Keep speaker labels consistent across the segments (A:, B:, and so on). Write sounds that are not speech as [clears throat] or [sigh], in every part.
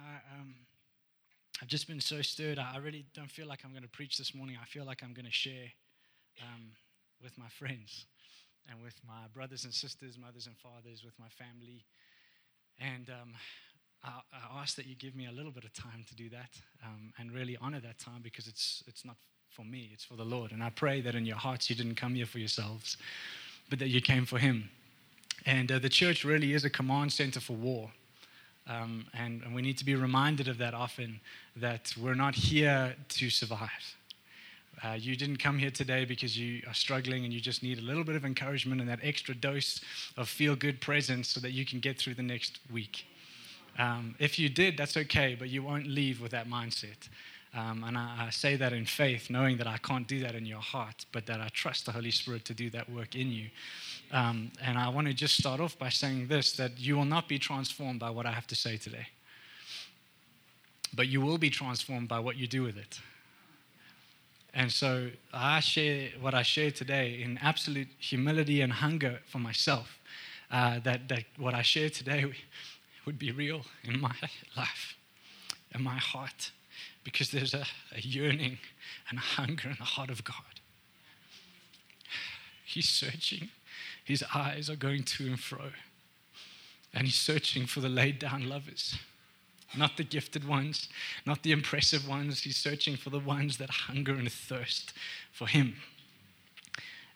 A: I, um, I've just been so stirred. I really don't feel like I'm going to preach this morning. I feel like I'm going to share um, with my friends and with my brothers and sisters, mothers and fathers, with my family. And um, I, I, ask that you give me a little bit of time to do that um, and really honor that time because it's, it's not for me, it's for the Lord. And I pray that in your hearts you didn't come here for yourselves, but that you came for Him. And uh, the church really is a command center for war. Um, and, and we need to be reminded of that often that we're not here to survive. Uh, you didn't come here today because you are struggling and you just need a little bit of encouragement and that extra dose of feel good presence so that you can get through the next week. Um, if you did, that's okay, but you won't leave with that mindset. Um, and I, I, say that in faith, knowing that I can't do that in your heart, but that I trust the Holy Spirit to do that work in you. Um, and I want to just start off by saying this that you will not be transformed by what I have to say today, but you will be transformed by what you do with it. And so I share what I share today in absolute humility and hunger for myself. Uh, that, that what I share today [laughs] would be real in my life, in my heart because there's a, a yearning and a hunger in the heart of God. He's searching, his eyes are going to and fro, and he's searching for the laid down lovers. Not the gifted ones, not the impressive ones. He's searching for the ones that hunger and thirst for Him.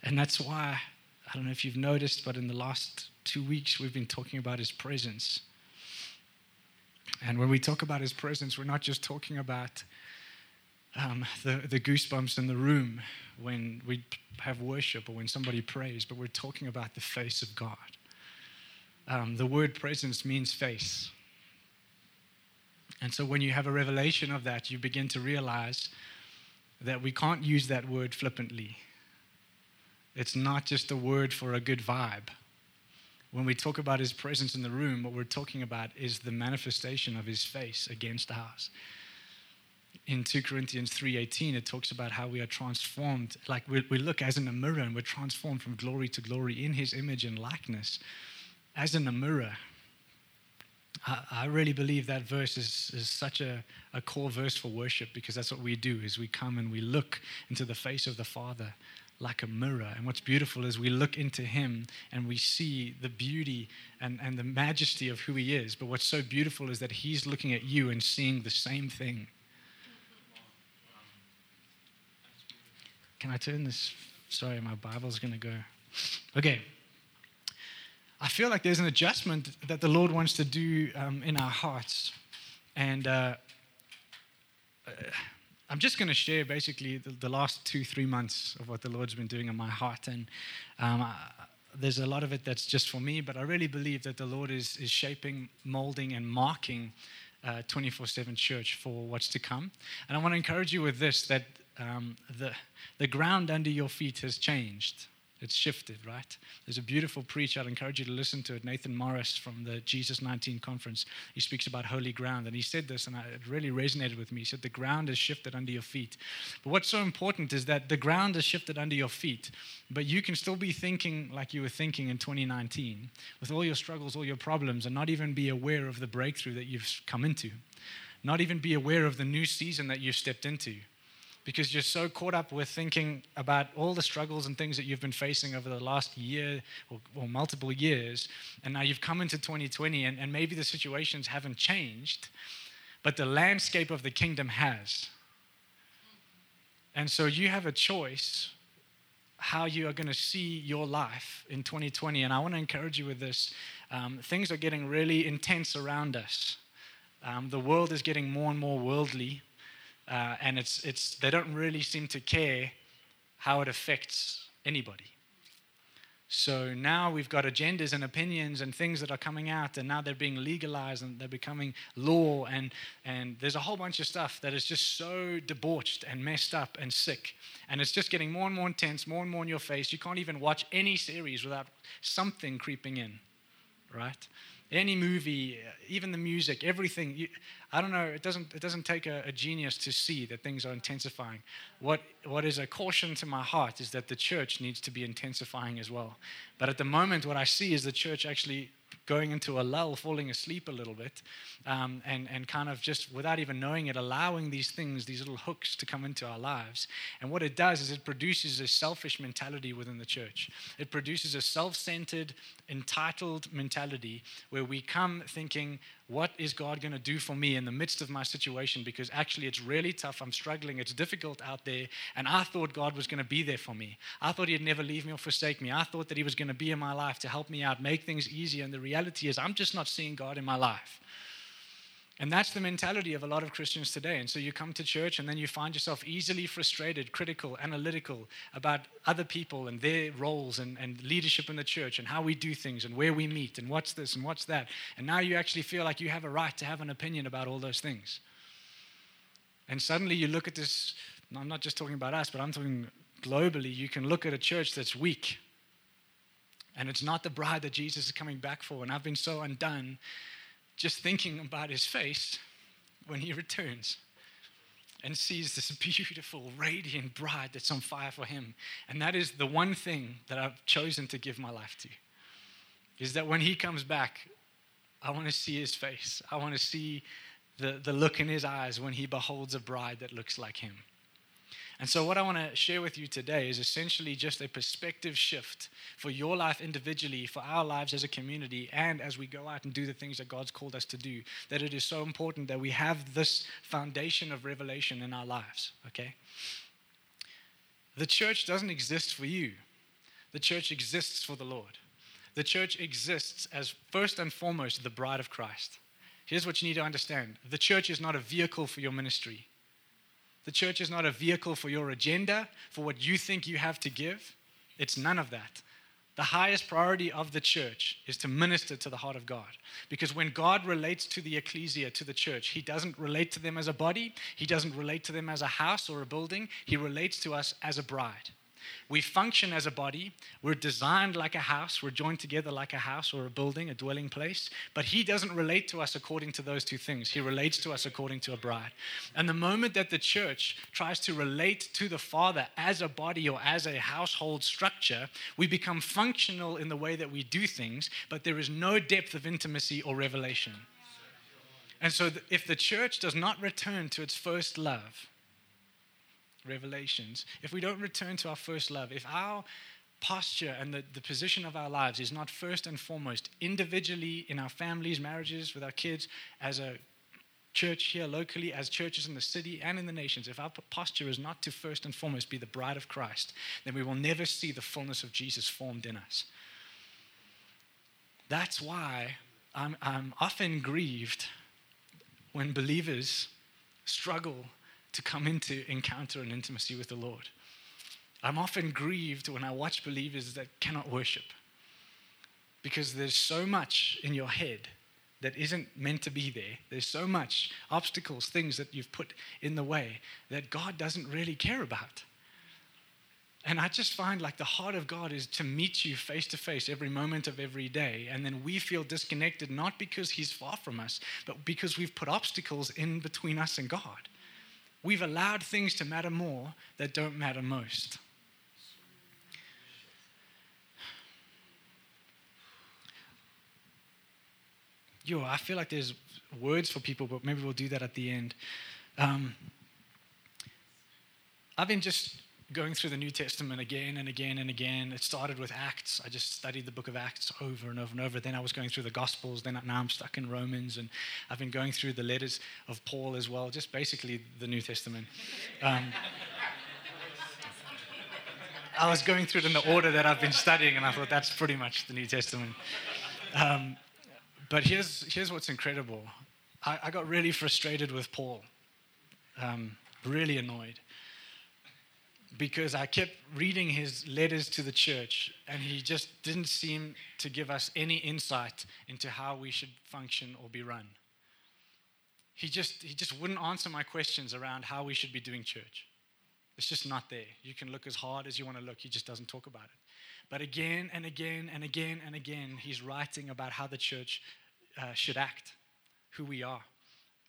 A: And that's why, I don't know if you've noticed, but in the last two weeks, we've been talking about His presence. And when we talk about his presence, we're not just talking about um, the, the goosebumps in the room when we have worship or when somebody prays, but we're talking about the face of God. Um, the word presence means face. And so when you have a revelation of that, you begin to realize that we can't use that word flippantly. It's not just a word for a good vibe when we talk about his presence in the room, what we're talking about is the manifestation of his face against ours. In 2 Corinthians 3:18, it talks about how we are transformed, like we, we look as in a mirror and we're transformed from glory to glory in his image and likeness, as in a mirror. I, I really believe that verse is, is such a, a core verse for worship because that's what we do is we come and we look into the face of the Father like a mirror. And what's beautiful is we look into him and we see the beauty and, and the majesty of who he is. But what's so beautiful is that he's looking at you and seeing the same thing. Can I turn this? Sorry, my Bible's going to go. Okay. I feel like there's an adjustment that the Lord wants to do um, in our hearts. And uh, uh I'm just going to share basically the, the, last two, three months of what the Lord's been doing in my heart. And um, I, there's a lot of it that's just for me, but I really believe that the Lord is, is shaping, molding, and marking 24 uh, 7 church for what's to come. And I want to encourage you with this that um, the, the ground under your feet has changed. It's shifted, right? There's a beautiful preach. I'd encourage you to listen to it. Nathan Morris from the Jesus 19 conference. He speaks about holy ground. And he said this, and it really resonated with me. He said, The ground is shifted under your feet. But what's so important is that the ground is shifted under your feet, but you can still be thinking like you were thinking in 2019 with all your struggles, all your problems, and not even be aware of the breakthrough that you've come into, not even be aware of the new season that you've stepped into because you're so caught up with thinking about all the struggles and things that you've been facing over the last year or, or multiple years. And now you've come into 2020 and, and maybe the situations haven't changed, but the landscape of the kingdom has. And so you have a choice how you are going to see your life in 2020. And I want to encourage you with this. Um, things are getting really intense around us. Um, the world is getting more and more worldly. Uh, and it's, it's, they don't really seem to care how it affects anybody. So now we've got agendas and opinions and things that are coming out, and now they're being legalized and they're becoming law. And, and there's a whole bunch of stuff that is just so debauched and messed up and sick. And it's just getting more and more intense, more and more in your face. You can't even watch any series without something creeping in, right? Any movie, even the music, everything. You, I don't know. It doesn't. It doesn't take a, a, genius to see that things are intensifying. What What is a caution to my heart is that the church needs to be intensifying as well. But at the moment, what I see is the church actually going into a lull, falling asleep a little bit, um, and, and kind of just without even knowing it, allowing these things, these little hooks to come into our lives. And what it does is it produces a selfish mentality within the church. It produces a self centered, entitled mentality where we come thinking, what is God going to do for me in the midst of my situation? Because actually, it's really tough. I'm struggling. It's difficult out there. And I thought God was going to be there for me. I thought He'd never leave me or forsake me. I thought that He was going to be in my life to help me out, make things easier. And the reality is, I'm just not seeing God in my life. And that's the mentality of a lot of Christians today. And so you come to church and then you find yourself easily frustrated, critical, analytical about other people and their roles and, and leadership in the church and how we do things and where we meet and what's this and what's that. And now you actually feel like you have a right to have an opinion about all those things. And suddenly you look at this, I'm not just talking about us, but I'm talking globally. You can look at a church that's weak. And it's not the bride that Jesus is coming back for. And I've been so undone just thinking about his face when he returns and sees this beautiful, radiant bride that's on fire for him. And that is the one thing that I've chosen to give my life to. Is that when he comes back, I want to see his face. I want to see the, the look in his eyes when he beholds a bride that looks like him. And so, what I want to share with you today is essentially just a perspective shift for your life individually, for our lives as a community, and as we go out and do the things that God's called us to do. That it is so important that we have this foundation of revelation in our lives, okay? The church doesn't exist for you, the church exists for the Lord. The church exists as first and foremost the bride of Christ. Here's what you need to understand the church is not a vehicle for your ministry. The church is not a vehicle for your agenda, for what you think you have to give. It's none of that. The highest priority of the church is to minister to the heart of God. Because when God relates to the ecclesia, to the church, He doesn't relate to them as a body, He doesn't relate to them as a house or a building, He relates to us as a bride. We function as a body. We're designed like a house. We're joined together like a house or a building, a dwelling place. But He doesn't relate to us according to those two things. He relates to us according to a bride. And the moment that the church tries to relate to the Father as a body or as a household structure, we become functional in the way that we do things, but there is no depth of intimacy or revelation. And so, if the church does not return to its first love, revelations, if we don't return to our first love, if our posture and the, the position of our lives is not first and foremost individually in our families, marriages, with our kids, as a church here locally, as churches in the city and in the nations, if our posture is not to first and foremost be the bride of Christ, then we will never see the fullness of Jesus formed in us. That's why I'm, I'm often grieved when believers struggle to come into encounter and intimacy with the Lord. I'm often grieved when I watch believers that cannot worship because there's so much in your head that isn't meant to be there. There's so much obstacles, things that you've put in the way that God doesn't really care about. And I just find like the heart of God is to meet you face to face every moment of every day. And then we feel disconnected, not because He's far from us, but because we've put obstacles in between us and God. We've allowed things to matter more that don't matter most. Yo, I feel like there's words for people, but maybe we'll do that at the end. Um, I've been just going through the New Testament again and again and again. It started with Acts. I just studied the book of Acts over and over and over. Then I was going through the Gospels. Then now I'm stuck in Romans. And I've been going through the letters of Paul as well, just basically the New Testament. Um, I was going through it in the order that I've been studying, and I thought that's pretty much the New Testament. Um, but here's, here's what's incredible I, I got really frustrated with Paul, um, really annoyed because I kept reading his letters to the church, and he just didn't seem to give us any insight into how we should function or be run. He just, he just wouldn't answer my questions around how we should be doing church. It's just not there. You can look as hard as you want to look, he just doesn't talk about it. But again and again and again and again, he's writing about how the church uh, should act. who we are,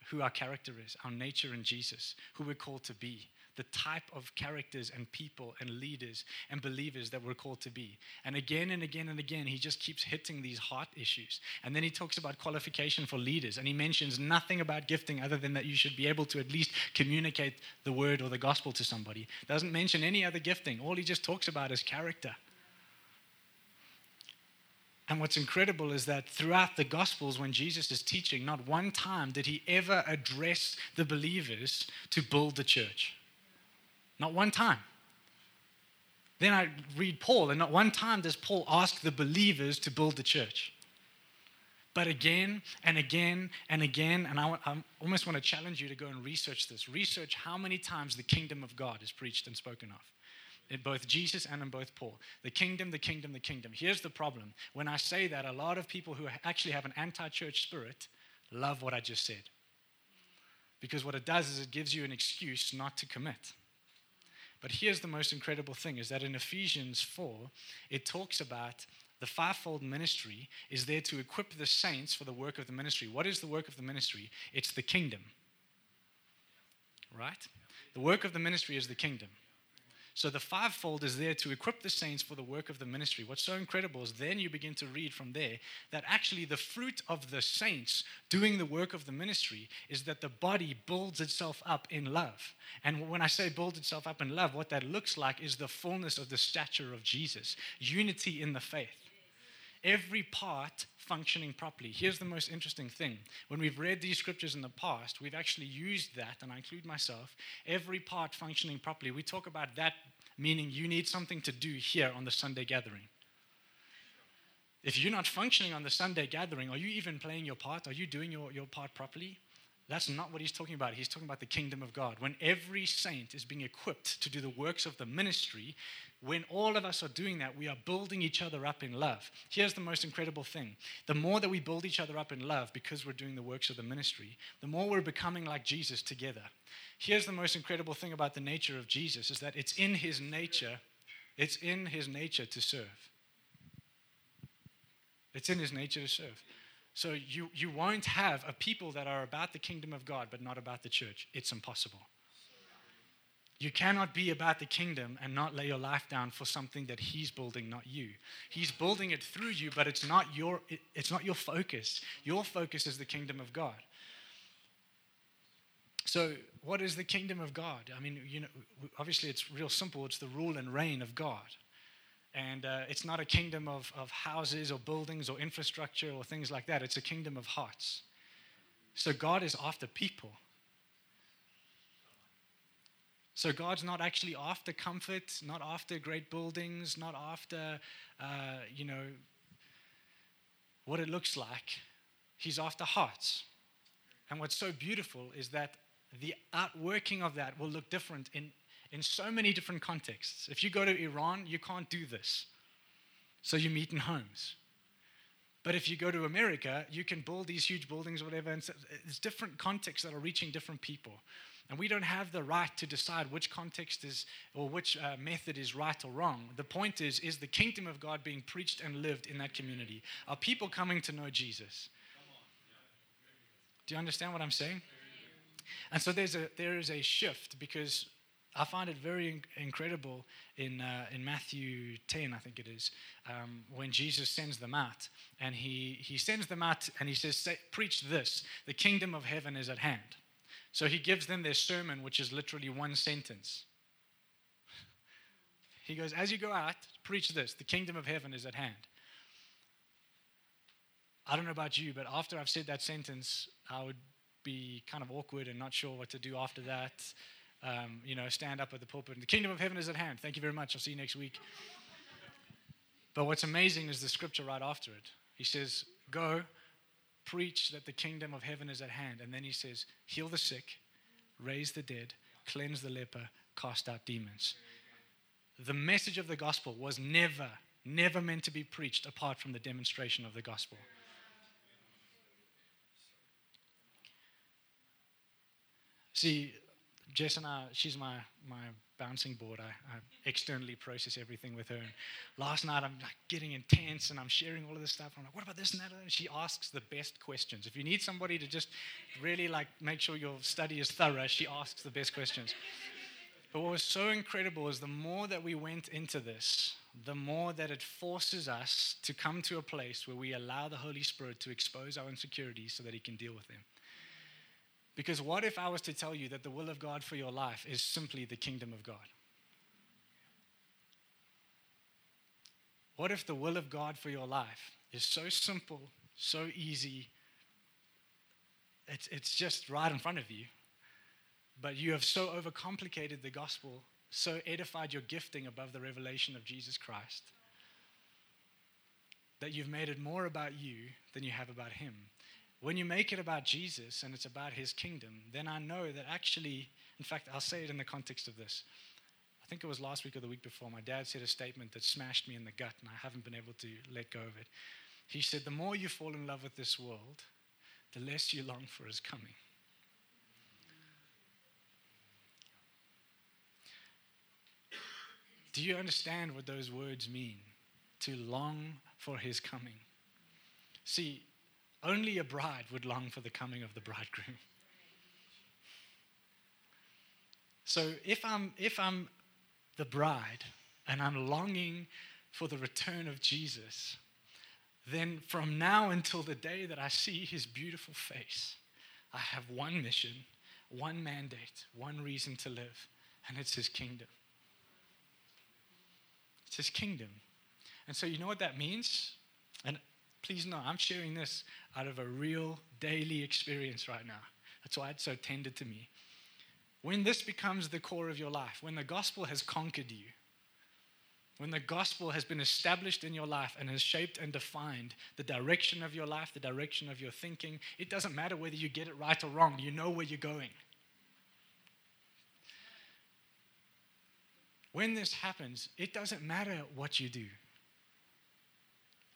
A: who our character is, our nature in Jesus, who we're called to be the type of characters and people and leaders and believers that we're called to be. And again and again and again, he just keeps hitting these heart issues. And then he talks about qualification for leaders. And he mentions nothing about gifting other than that you should be able to at least communicate the word or the gospel to somebody. Doesn't mention any other gifting. All he just talks about is character. And what's incredible is that throughout the Gospels, when Jesus is teaching, not one time did he ever address the believers to build the church. Not one time. Then I read Paul, and not one time does Paul ask the believers to build the church. But again and again and again, and I, I, almost want to challenge you to go and research this. Research how many times the kingdom of God is preached and spoken of. In both Jesus and in both Paul. The kingdom, the kingdom, the kingdom. Here's the problem. When I say that, a lot of people who actually have an anti church spirit love what I just said. Because what it does is it gives you an excuse not to commit. But here's the most incredible thing is that in Ephesians 4, it talks about the fivefold ministry is there to equip the saints for the work of the ministry. What is the work of the ministry? It's the kingdom. Right? The work of the ministry is the kingdom. So the fivefold is there to equip the saints for the work of the ministry. What's so incredible is then you begin to read from there that actually the fruit of the saints doing the work of the ministry is that the body builds itself up in love. And when I say builds itself up in love, what that looks like is the fullness of the stature of Jesus, unity in the faith every part functioning properly. Here's the most interesting thing. When we've read these scriptures in the past, we've actually used that, and I include myself, every part functioning properly. We talk about that meaning you need something to do here on the Sunday gathering. If you're not functioning on the Sunday gathering, are you even playing your part? Are you doing your, your part properly? That's not what he's talking about. He's talking about the kingdom of God. When every saint is being equipped to do the works of the ministry, when all of us are doing that, we are building each other up in love. Here's the most incredible thing the more that we build each other up in love because we're doing the works of the ministry, the more we're becoming like Jesus together. Here's the most incredible thing about the nature of Jesus is that it's in his nature, it's in his nature to serve. It's in his nature to serve. So you, you won't have a people that are about the kingdom of God but not about the church. It's impossible. You cannot be about the kingdom and not lay your life down for something that he's building, not you. He's building it through you, but it's not your, it's not your focus. Your focus is the kingdom of God. So, what is the kingdom of God? I mean, you know, obviously it's real simple. It's the rule and reign of God. And uh, it's not a kingdom of, of houses or buildings or infrastructure or things like that. It's a kingdom of hearts. So God is after people. So God's not actually after comfort, not after great buildings, not after, uh, you know, what it looks like. He's after hearts. And what's so beautiful is that the outworking of that will look different in in so many different contexts. If you go to Iran, you can't do this. So you meet in homes. But if you go to America, you can build these huge buildings or whatever. And so it's different contexts that are reaching different people. And we don't have the right to decide which context is or which uh, method is right or wrong. The point is, is the kingdom of God being preached and lived in that community? Are people coming to know Jesus? Do you understand what I'm saying? And so there's a, there is a shift because I find it very incredible in, uh, in Matthew 10, I think it is, um, when Jesus sends them out. And he, he sends them out and he says, Preach this the kingdom of heaven is at hand. So he gives them their sermon, which is literally one sentence. He goes, As you go out, preach this the kingdom of heaven is at hand. I don't know about you, but after I've said that sentence, I would be kind of awkward and not sure what to do after that um, you know, stand up at the pulpit. The kingdom of heaven is at hand. Thank you very much. I'll see you next week. But what's amazing is the scripture right after it. He says, Go, preach that the kingdom of heaven is at hand. And then he says, Heal the sick, raise the dead, cleanse the leper, cast out demons. The message of the gospel was never, never meant to be preached apart from the demonstration of the gospel. See, Jess and I, she's my, my bouncing board. I, I, externally process everything with her. And last night I'm like getting intense and I'm sharing all of this stuff. I'm like, what about this and that? And she asks the best questions. If you need somebody to just really like make sure your study is thorough, she asks the best questions. But what was so incredible is the more that we went into this, the more that it forces us to come to a place where we allow the Holy Spirit to expose our insecurities so that He can deal with them. Because what if I was to tell you that the will of God for your life is simply the kingdom of God? What if the will of God for your life is so simple, so easy, it's, it's just right in front of you, but you have so overcomplicated the gospel, so edified your gifting above the revelation of Jesus Christ, that you've made it more about you than you have about Him? When you make it about Jesus and it's about his kingdom, then I know that actually, in fact, I'll say it in the context of this. I think it was last week or the week before, my dad said a statement that smashed me in the gut, and I haven't been able to let go of it. He said, The more you fall in love with this world, the less you long for his coming. Do you understand what those words mean? To long for his coming. See, only a bride would long for the coming of the bridegroom. So if I'm, if I'm the bride and I'm longing for the return of Jesus, then from now until the day that I see his beautiful face, I have one mission, one mandate, one reason to live, and it's his kingdom. It's his kingdom. And so, you know what that means? And please know, I'm sharing this out of a real daily experience right now. That's why it's so tender to me. When this becomes the core of your life, when the gospel has conquered you, when the gospel has been established in your life and has shaped and defined the direction of your life, the direction of your thinking, it doesn't matter whether you get it right or wrong, you know where you're going. When this happens, it doesn't matter what you do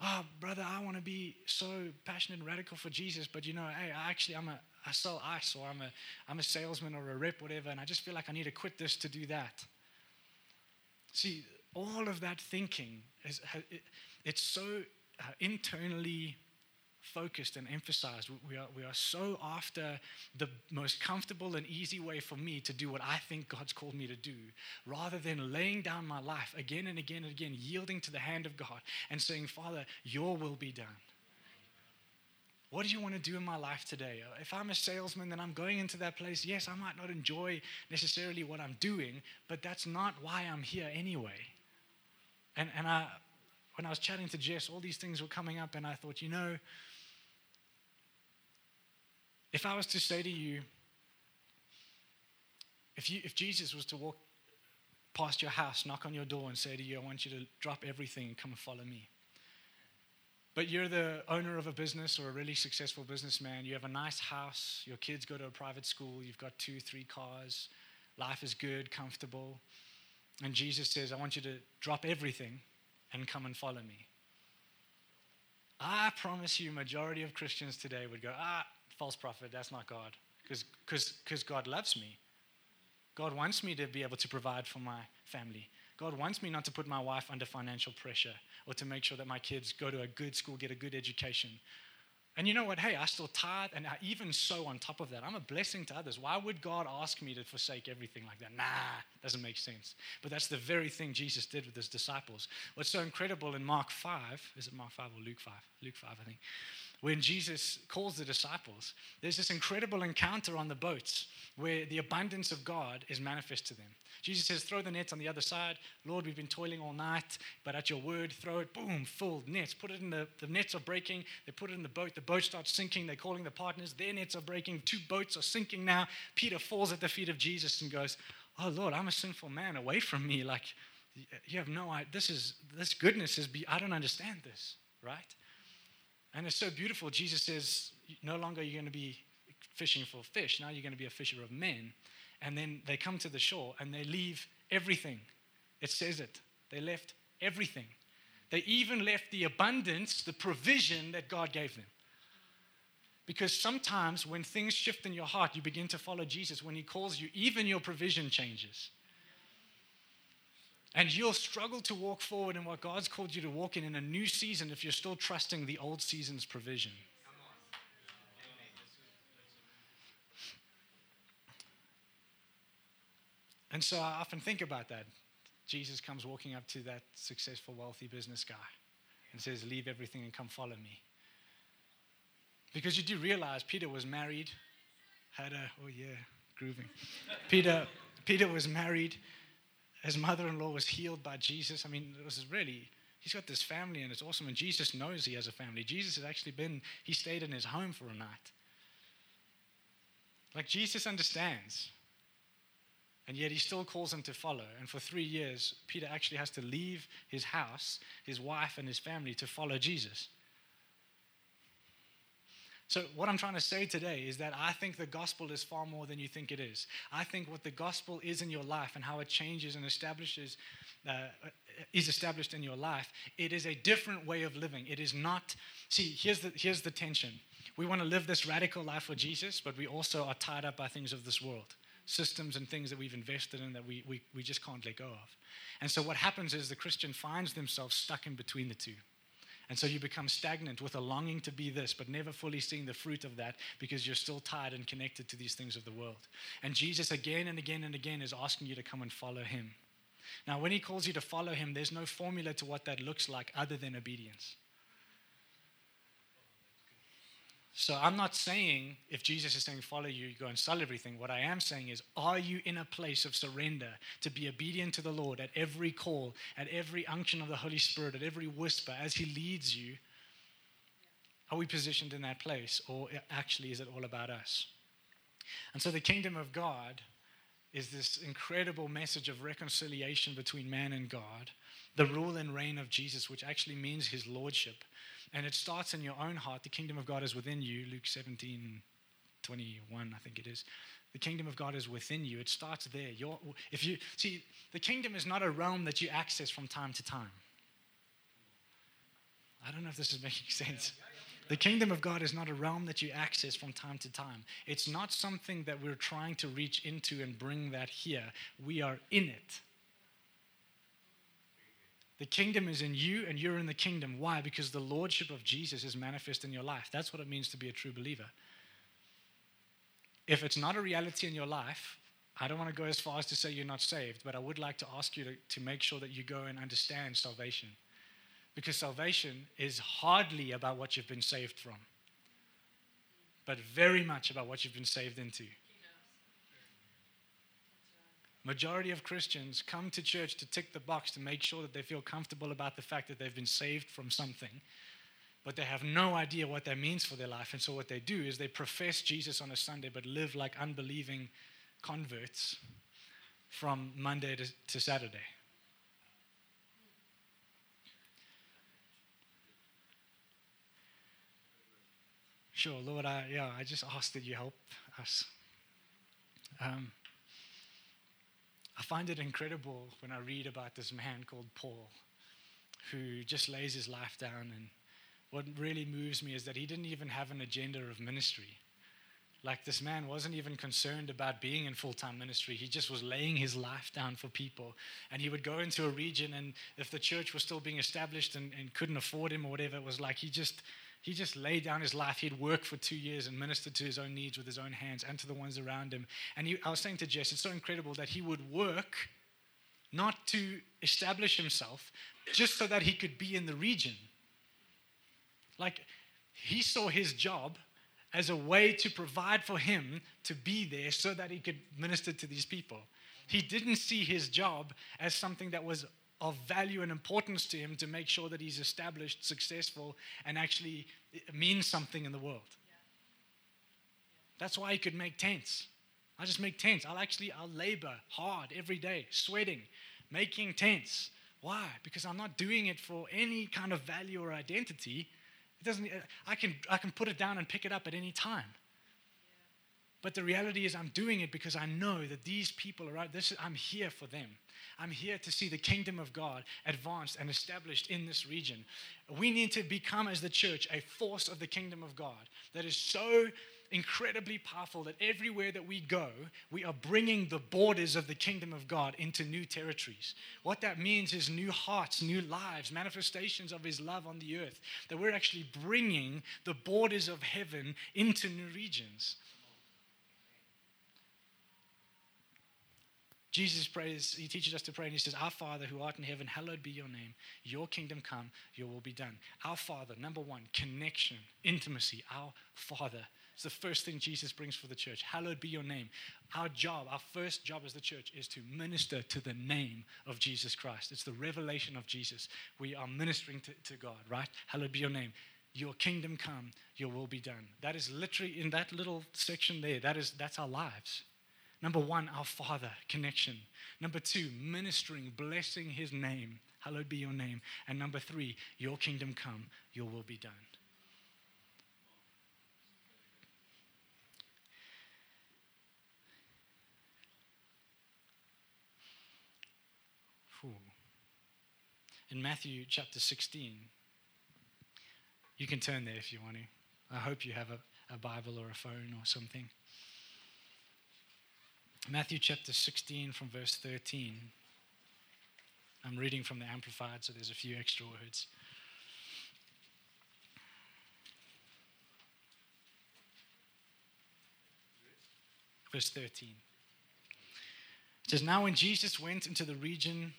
A: oh, brother, I want to be so passionate and radical for Jesus, but you know, hey, I actually, I'm a, I sell ice or I'm a, I'm a salesman or a rep, whatever, and I just feel like I need to quit this to do that. See, all of that thinking is, it's so uh, internally focused and emphasized. We are, we are so after the most comfortable and easy way for me to do what I think God's called me to do, rather than laying down my life again and again and again, yielding to the hand of God and saying, Father, your will be done. What do you want to do in my life today? If I'm a salesman, then I'm going into that place. Yes, I might not enjoy necessarily what I'm doing, but that's not why I'm here anyway. And, and I, when I was chatting to Jess, all these things were coming up, and I thought, you know, if I was to say to you, if, you, if Jesus was to walk past your house, knock on your door, and say to you, I want you to drop everything and come and follow me. But you're the owner of a business or a really successful businessman. You have a nice house. Your kids go to a private school. You've got two, three cars. Life is good, comfortable. And Jesus says, I want you to drop everything and come and follow me. I promise you, majority of Christians today would go, ah, false prophet, that's not God. Because God loves me. God wants me to be able to provide for my family. God wants me not to put my wife under financial pressure or to make sure that my kids go to a good school, get a good education. And you know what? Hey, I still tithe, and I even so on top of that, I'm a blessing to others. Why would God ask me to forsake everything like that? Nah, doesn't make sense. But that's the very thing Jesus did with his disciples. What's so incredible in Mark 5, is it Mark 5 or Luke 5? Luke 5, I think when Jesus calls the disciples, there's this incredible encounter on the boats where the abundance of God is manifest to them. Jesus says, Throw the nets on the other side. Lord, we've been toiling all night, but at your word, throw it, boom, full nets. Put it in the, the nets are breaking. They put it in the boat. The boat starts sinking. They're calling the partners. Their nets are breaking. Two boats are sinking now. Peter falls at the feet of Jesus and goes, Oh, Lord, I'm a sinful man. Away from me. Like, you have no idea. This is, this goodness is, be, I don't understand this, right? And it's so beautiful. Jesus says, no longer you're going to be fishing for fish. Now you're going to be a fisher of men. And then they come to the shore and they leave everything. It says it. They left everything. They even left the abundance, the provision that God gave them. Because sometimes when things shift in your heart, you begin to follow Jesus. When He calls you, even your provision changes. And you'll struggle to walk forward in what God's called you to walk in in a new season if you're still trusting the old season's provision. And so I often think about that. Jesus comes walking up to that successful, wealthy business guy and says, Leave everything and come follow me. Because you do realize Peter was married, had a, oh yeah, grooving. Peter, Peter was married. His mother in law was healed by Jesus. I mean, it was really, he's got this family and it's awesome. And Jesus knows he has a family. Jesus has actually been, he stayed in his home for a night. Like Jesus understands. And yet he still calls him to follow. And for three years, Peter actually has to leave his house, his wife, and his family to follow Jesus. So, what I'm trying to say today is that I think the gospel is far more than you think it is. I think what the gospel is in your life and how it changes and establishes, uh, is established in your life, it is a different way of living. It is not, see, here's the, here's the tension. We want to live this radical life for Jesus, but we also are tied up by things of this world systems and things that we've invested in that we, we, we just can't let go of. And so what happens is the Christian finds themselves stuck in between the two. And so you become stagnant with a longing to be this, but never fully seeing the fruit of that because you're still tied and connected to these things of the world. And Jesus, again and again and again, is asking you to come and follow him. Now, when he calls you to follow him, there's no formula to what that looks like other than obedience. So I'm not saying if Jesus is saying follow you, you go and sell everything. What I am saying is, are you in a place of surrender to be obedient to the Lord at every call, at every unction of the Holy Spirit, at every whisper as He leads you? Are we positioned in that place, or actually is it all about us? And so the kingdom of God is this incredible message of reconciliation between man and God, the rule and reign of Jesus, which actually means his lordship. And it starts in your own heart. The kingdom of God is within you. Luke 17, 21, I think it is. The kingdom of God is within you. It starts there. If you see, the kingdom is not a realm that you access from time to time. I don't know if this is [laughs] making sense. The kingdom of God is not a realm that you access from time to time. It's not something that we're trying to reach into and bring that here. We are in it. The kingdom is in you and you're in the kingdom. Why? Because the lordship of Jesus is manifest in your life. That's what it means to be a true believer. If it's not a reality in your life, I don't want to go as far as to say you're not saved, but I would like to ask you to, to make sure that you go and understand salvation. Because salvation is hardly about what you've been saved from, but very much about what you've been saved into. Majority of Christians come to church to tick the box to make sure that they feel comfortable about the fact that they've been saved from something, but they have no idea what that means for their life. And so what they do is they profess Jesus on a Sunday, but live like unbelieving converts from Monday to, to Saturday. Sure, Lord, I, yeah, I just ask that you help us. Um, I find it incredible when I read about this man called Paul who just lays his life down. And what really moves me is that he didn't even have an agenda of ministry. Like this man wasn't even concerned about being in full time ministry. He just was laying his life down for people. And he would go into a region, and if the church was still being established and, and couldn't afford him or whatever, it was like he just he just laid down his life. He'd worked for two years and ministered to his own needs with his own hands and to the ones around him. And he, I was saying to Jess, it's so incredible that he would work not to establish himself, just so that he could be in the region. Like, he saw his job as a way to provide for him to be there so that he could minister to these people. He didn't see his job as something that was of value and importance to him to make sure that he's established, successful, and actually means something in the world. That's why he could make tents. I just make tents. I'll actually I'll labor hard every day, sweating, making tents. Why? Because I'm not doing it for any kind of value or identity. It doesn't I can I can put it down and pick it up at any time. But the reality is, I'm doing it because I know that these people are out. This is, I'm here for them. I'm here to see the kingdom of God advanced and established in this region. We need to become, as the church, a force of the kingdom of God that is so incredibly powerful that everywhere that we go, we are bringing the borders of the kingdom of God into new territories. What that means is new hearts, new lives, manifestations of His love on the earth. That we're actually bringing the borders of heaven into new regions. Jesus prays, he teaches us to pray, and he says, Our Father who art in heaven, hallowed be your name. Your kingdom come, your will be done. Our Father, number one, connection, intimacy. Our Father. It's the first thing Jesus brings for the church. Hallowed be your name. Our job, our first job as the church, is to minister to the name of Jesus Christ. It's the revelation of Jesus. We are ministering to, to God, right? Hallowed be your name your kingdom come your will be done that is literally in that little section there that is that's our lives Number one, our Father, connection. Number two, ministering, blessing His name. Hallowed be your name. And number three, your kingdom come, your will be done. In Matthew chapter 16, you can turn there if you want to. I hope you have a, a Bible or a phone or something. Matthew chapter 16 from verse 13. I'm reading from the Amplified, so there's a few extra words. Verse 13. It says, Now when Jesus went into the region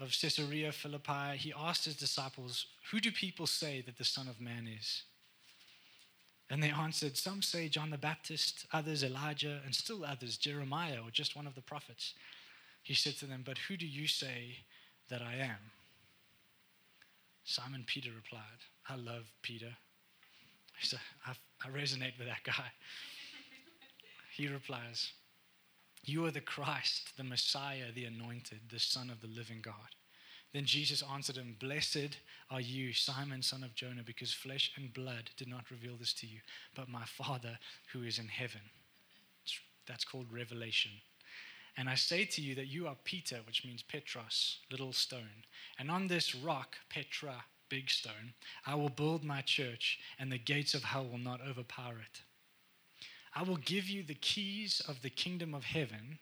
A: of Caesarea Philippi, he asked his disciples, Who do people say that the Son of Man is? And they answered, Some say John the Baptist, others Elijah, and still others Jeremiah or just one of the prophets. He said to them, But who do you say that I am? Simon Peter replied, I love Peter. Said, I, I resonate with that guy. [laughs] he replies, You are the Christ, the Messiah, the anointed, the Son of the living God. Then Jesus answered him, Blessed are you, Simon, son of Jonah, because flesh and blood did not reveal this to you, but my Father who is in heaven. That's called revelation. And I say to you that you are Peter, which means Petros, little stone. And on this rock, Petra, big stone, I will build my church, and the gates of hell will not overpower it. I will give you the keys of the kingdom of heaven,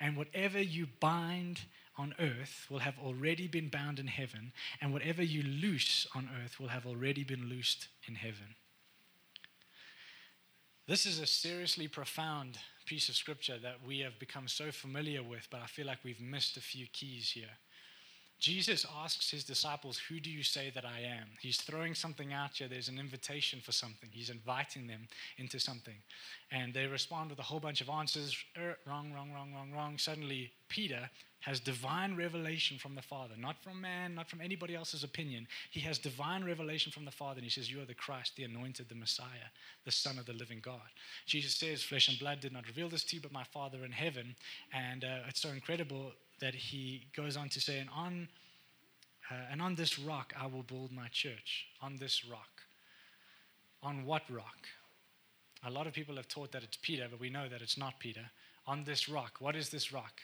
A: and whatever you bind on earth will have already been bound in heaven, and whatever you loose on earth will have already been loosed in heaven. This is a seriously profound piece of scripture that we have become so familiar with, but I feel like we've missed a few keys here. Jesus asks his disciples, Who do you say that I am? He's throwing something out here. There's an invitation for something. He's inviting them into something. And they respond with a whole bunch of answers er, wrong, wrong, wrong, wrong, wrong. Suddenly, Peter has divine revelation from the Father, not from man, not from anybody else's opinion. He has divine revelation from the Father, and he says, You are the Christ, the anointed, the Messiah, the Son of the living God. Jesus says, Flesh and blood did not reveal this to you, but my Father in heaven. And uh, it's so incredible that he goes on to say, And on, uh, and on this rock I will build my church. On this rock. On what rock? A lot of people have taught that it's Peter, but we know that it's not Peter. On this rock. What is this rock?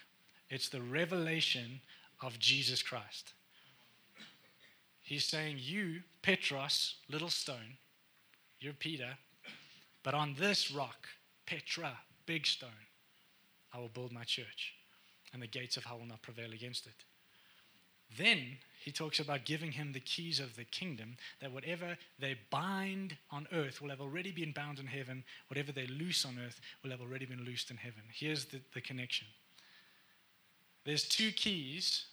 A: It's the revelation of Jesus Christ. He's saying, You, Petros, little stone, you're Peter, but on this rock, Petra, big stone, I will build my church, and the gates of hell will not prevail against it. Then he talks about giving him the keys of the kingdom, that whatever they bind on earth will have already been bound in heaven, whatever they loose on earth will have already been loosed in heaven. Here's the, the connection there's two keys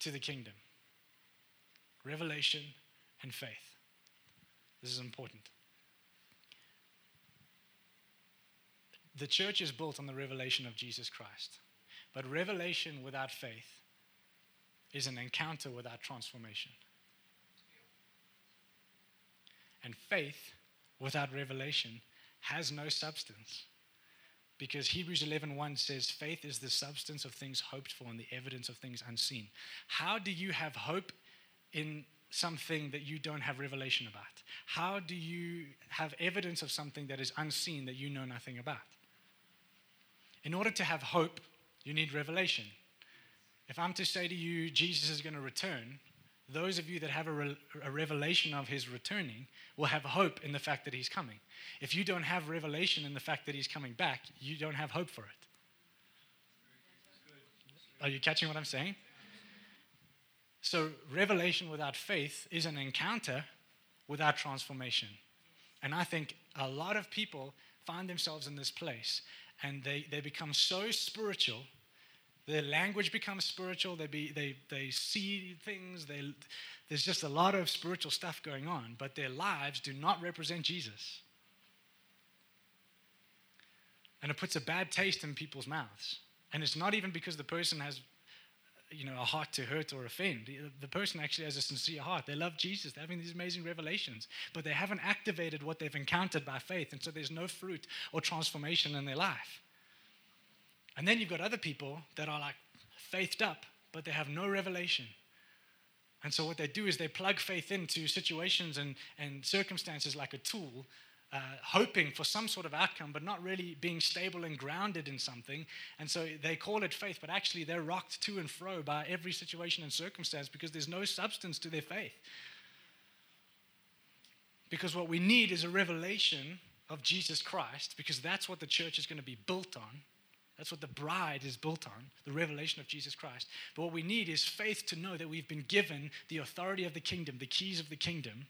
A: to the kingdom revelation and faith. This is important. The church is built on the revelation of Jesus Christ, but revelation without faith is an encounter without transformation. And faith without revelation has no substance because Hebrews 11:1 says faith is the substance of things hoped for and the evidence of things unseen. How do you have hope in something that you don't have revelation about? How do you have evidence of something that is unseen that you know nothing about? In order to have hope, you need revelation. If I'm to say to you Jesus is going to return, those of you that have a, re- a, revelation of his returning will have hope in the fact that he's coming. If you don't have revelation in the fact that he's coming back, you don't have hope for it. Are you catching what I'm saying? So, revelation without faith is an encounter without transformation. And I think a lot of people find themselves in this place and they, they become so spiritual their language becomes spiritual. They, be, they, they see things. They, there's just a lot of spiritual stuff going on, but their lives do not represent Jesus. And it puts a bad taste in people's mouths. And it's not even because the person has you know, a heart to hurt or offend. The person actually has a sincere heart. They love Jesus. They're having these amazing revelations, but they haven't activated what they've encountered by faith. And so there's no fruit or transformation in their life. And then you've got other people that are like faithed up, but they have no revelation. And so what they do is they plug faith into situations and, and circumstances like a tool, uh, hoping for some sort of outcome, but not really being stable and grounded in something. And so they call it faith, but actually they're rocked to and fro by every situation and circumstance because there's no substance to their faith. Because what we need is a revelation of Jesus Christ, because that's what the church is going to be built on. That's what the bride is built on, the revelation of Jesus Christ. But what we need is faith to know that we've been given the authority of the kingdom, the keys of the kingdom,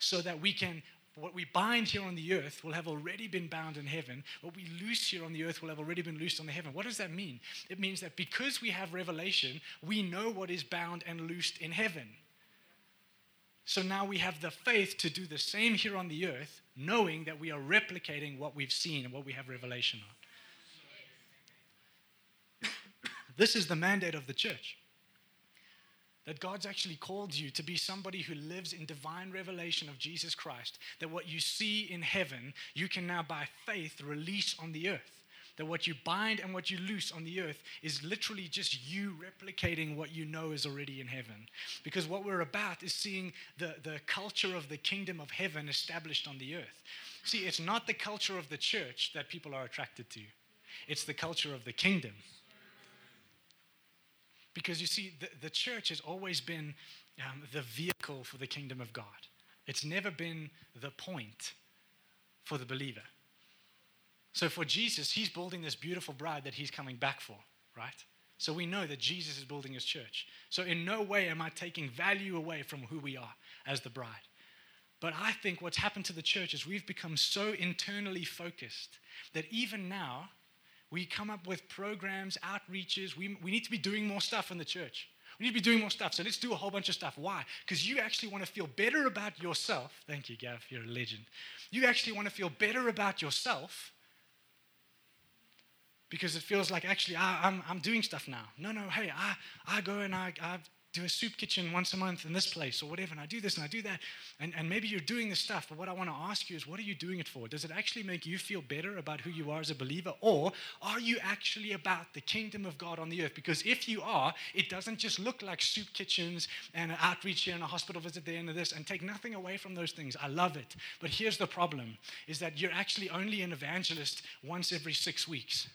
A: so that we can, what we bind here on the earth will have already been bound in heaven. What we loose here on the earth will have already been loosed on the heaven. What does that mean? It means that because we have revelation, we know what is bound and loosed in heaven. So now we have the faith to do the same here on the earth, knowing that we are replicating what we've seen and what we have revelation on. [coughs] This is the mandate of the church. That God's actually called you to be somebody who lives in divine revelation of Jesus Christ. That what you see in heaven, you can now by faith release on the earth. That what you bind and what you loose on the earth is literally just you replicating what you know is already in heaven. Because what we're about is seeing the, the culture of the kingdom of heaven established on the earth. See, it's not the culture of the church that people are attracted to, it's the culture of the kingdom. Because you see, the, the church has always been um, the vehicle for the kingdom of God, it's never been the point for the believer. So for Jesus, he's building this beautiful bride that he's coming back for, right? So we know that Jesus is building his church. So in no way am I taking value away from who we are as the bride. But I think what's happened to the church is we've become so internally focused that even now, we come up with programs, outreaches. We, we need to be doing more stuff in the church. We need to be doing more stuff. So let's do a whole bunch of stuff. Why? Because you actually want to feel better about yourself. Thank you, Gav. You're a legend. You actually want to feel better about yourself because it feels like actually I, am I'm, I'm doing stuff now. No, no, hey, I, I go and I, I do a soup kitchen once a month in this place or whatever, and I do this and I do that. And, and maybe you're doing this stuff, but what I want to ask you is what are you doing it for? Does it actually make you feel better about who you are as a believer, or are you actually about the kingdom of God on the earth? Because if you are, it doesn't just look like soup kitchens and an outreach here and a hospital visit there and this, and take nothing away from those things. I love it. But here's the problem is that you're actually only an evangelist once every six weeks.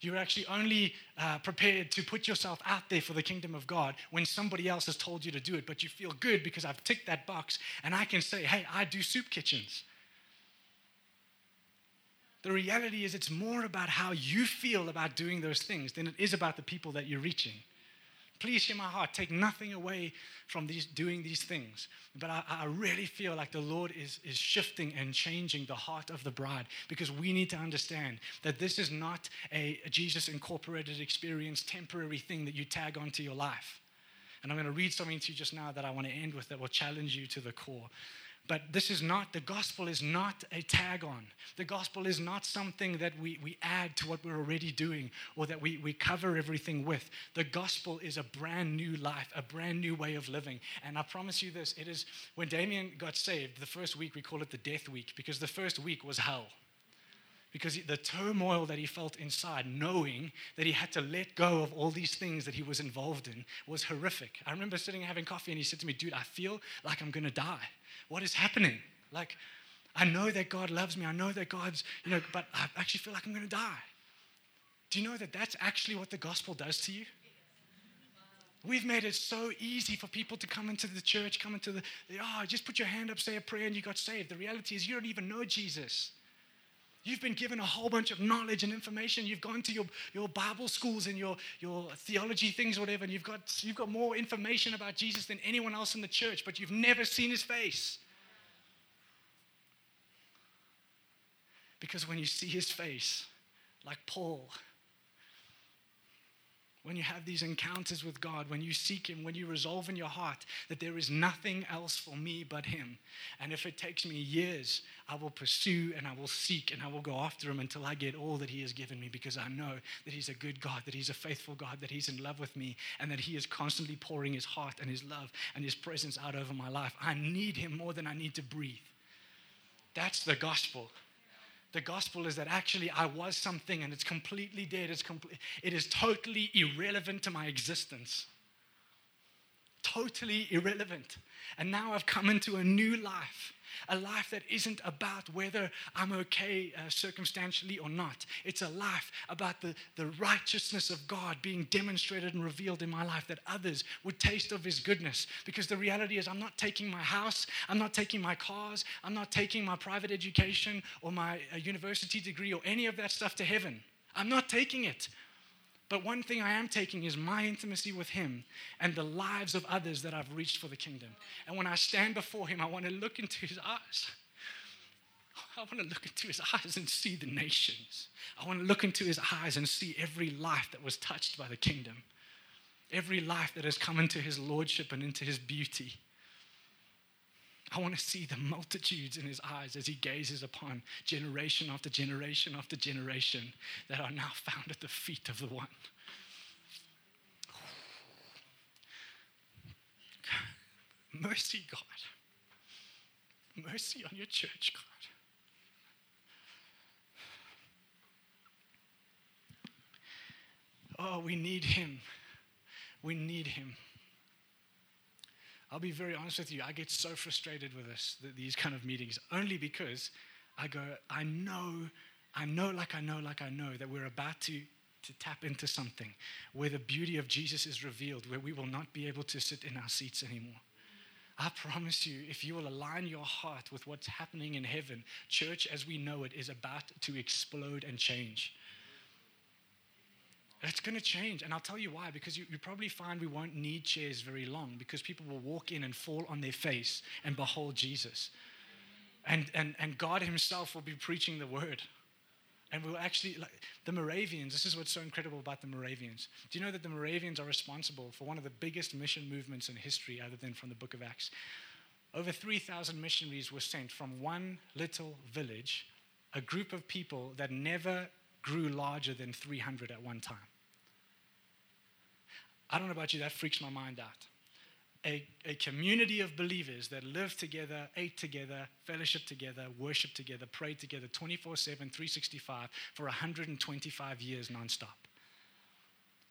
A: You're actually only uh, prepared to put yourself out there for the kingdom of God when somebody else has told you to do it, but you feel good because I've ticked that box and I can say, hey, I do soup kitchens. The reality is, it's more about how you feel about doing those things than it is about the people that you're reaching. Please hear my heart. Take nothing away from these doing these things. But I, I, really feel like the Lord is, is shifting and changing the heart of the bride because we need to understand that this is not a, a Jesus incorporated experience, temporary thing that you tag onto your life. And I'm going to read something to you just now that I want to end with that will challenge you to the core. But this is not, the gospel is not a tag on. The gospel is not something that we, we add to what we're already doing or that we, we cover everything with. The gospel is a brand new life, a brand new way of living. And I promise you this it is when Damien got saved, the first week we call it the death week because the first week was hell because the turmoil that he felt inside, knowing that he had to let go of all these things that he was involved in, was horrific. I remember sitting having coffee, and he said to me, Dude, I feel like I'm to die. What is happening? Like, I know that God loves me. I know that God's, you know, but I actually feel like I'm going to die. Do you know that that's actually what the gospel does to you? We've made it so easy for people to come into the church, come into the, oh, just put your hand up, say a prayer, and you got saved. The reality is, you don't even know Jesus. You've been given a whole bunch of knowledge and information. You've gone to your, your Bible schools and your, your theology things, whatever, and you've got, you've got more information about Jesus than anyone else in the church, but you've never seen his face. Because when you see his face, like Paul, when you have these encounters with God, when you seek Him, when you resolve in your heart that there is nothing else for me but Him. And if it takes me years, I will pursue and I will seek and I will go after Him until I get all that He has given me because I know that He's a good God, that He's a faithful God, that He's in love with me, and that He is constantly pouring His heart and His love and His presence out over my life. I need Him more than I need to breathe. That's the gospel. The gospel is that actually I was something and it's completely dead. It's complete, it is totally irrelevant to my existence. Totally irrelevant. And now I've come into a new life a life that isn't about whether I'm okay uh, circumstantially or not. It's a life about the, the righteousness of God being demonstrated and revealed in my life that others would taste of His goodness. Because the reality is, I'm not taking my house, I'm not taking my cars, I'm not taking my private education or my uh, university degree or any of that stuff to heaven. I'm not taking it. But one thing I am taking is my intimacy with Him and the lives of others that I've reached for the kingdom. And when I stand before Him, I want to look into His eyes. I want to look into His eyes and see the nations. I want to look into His eyes and see every life that was touched by the kingdom, every life that has come into His lordship and into His beauty. I want to see the multitudes in his eyes as he gazes upon generation after generation after generation that are now found at the feet of the one. Mercy, God. Mercy on your church, God. Oh, we need him. We need him. I'll be very honest with you, I get so frustrated with this, these kind of meetings, only because I go, I know, I know, like I know, like I know, that we're about to, to tap into something where the beauty of Jesus is revealed, where we will not be able to sit in our seats anymore. I promise you, if you will align your heart with what's happening in heaven, church as we know it is about to explode and change. It's going to change. And I'll tell you why. Because you, you, probably find we won't need chairs very long because people will walk in and fall on their face and behold Jesus. And, and, and God Himself will be preaching the word. And we'll actually, like the Moravians, this is what's so incredible about the Moravians. Do you know that the Moravians are responsible for one of the biggest mission movements in history, other than from the book of Acts? Over 3,000 missionaries were sent from one little village, a group of people that never grew larger than 300 at one time. I don't know about you, that freaks my mind out. A, a community of believers that lived together, ate together, fellowship together, worshiped together, prayed together 24 7, 365 for 125 years nonstop.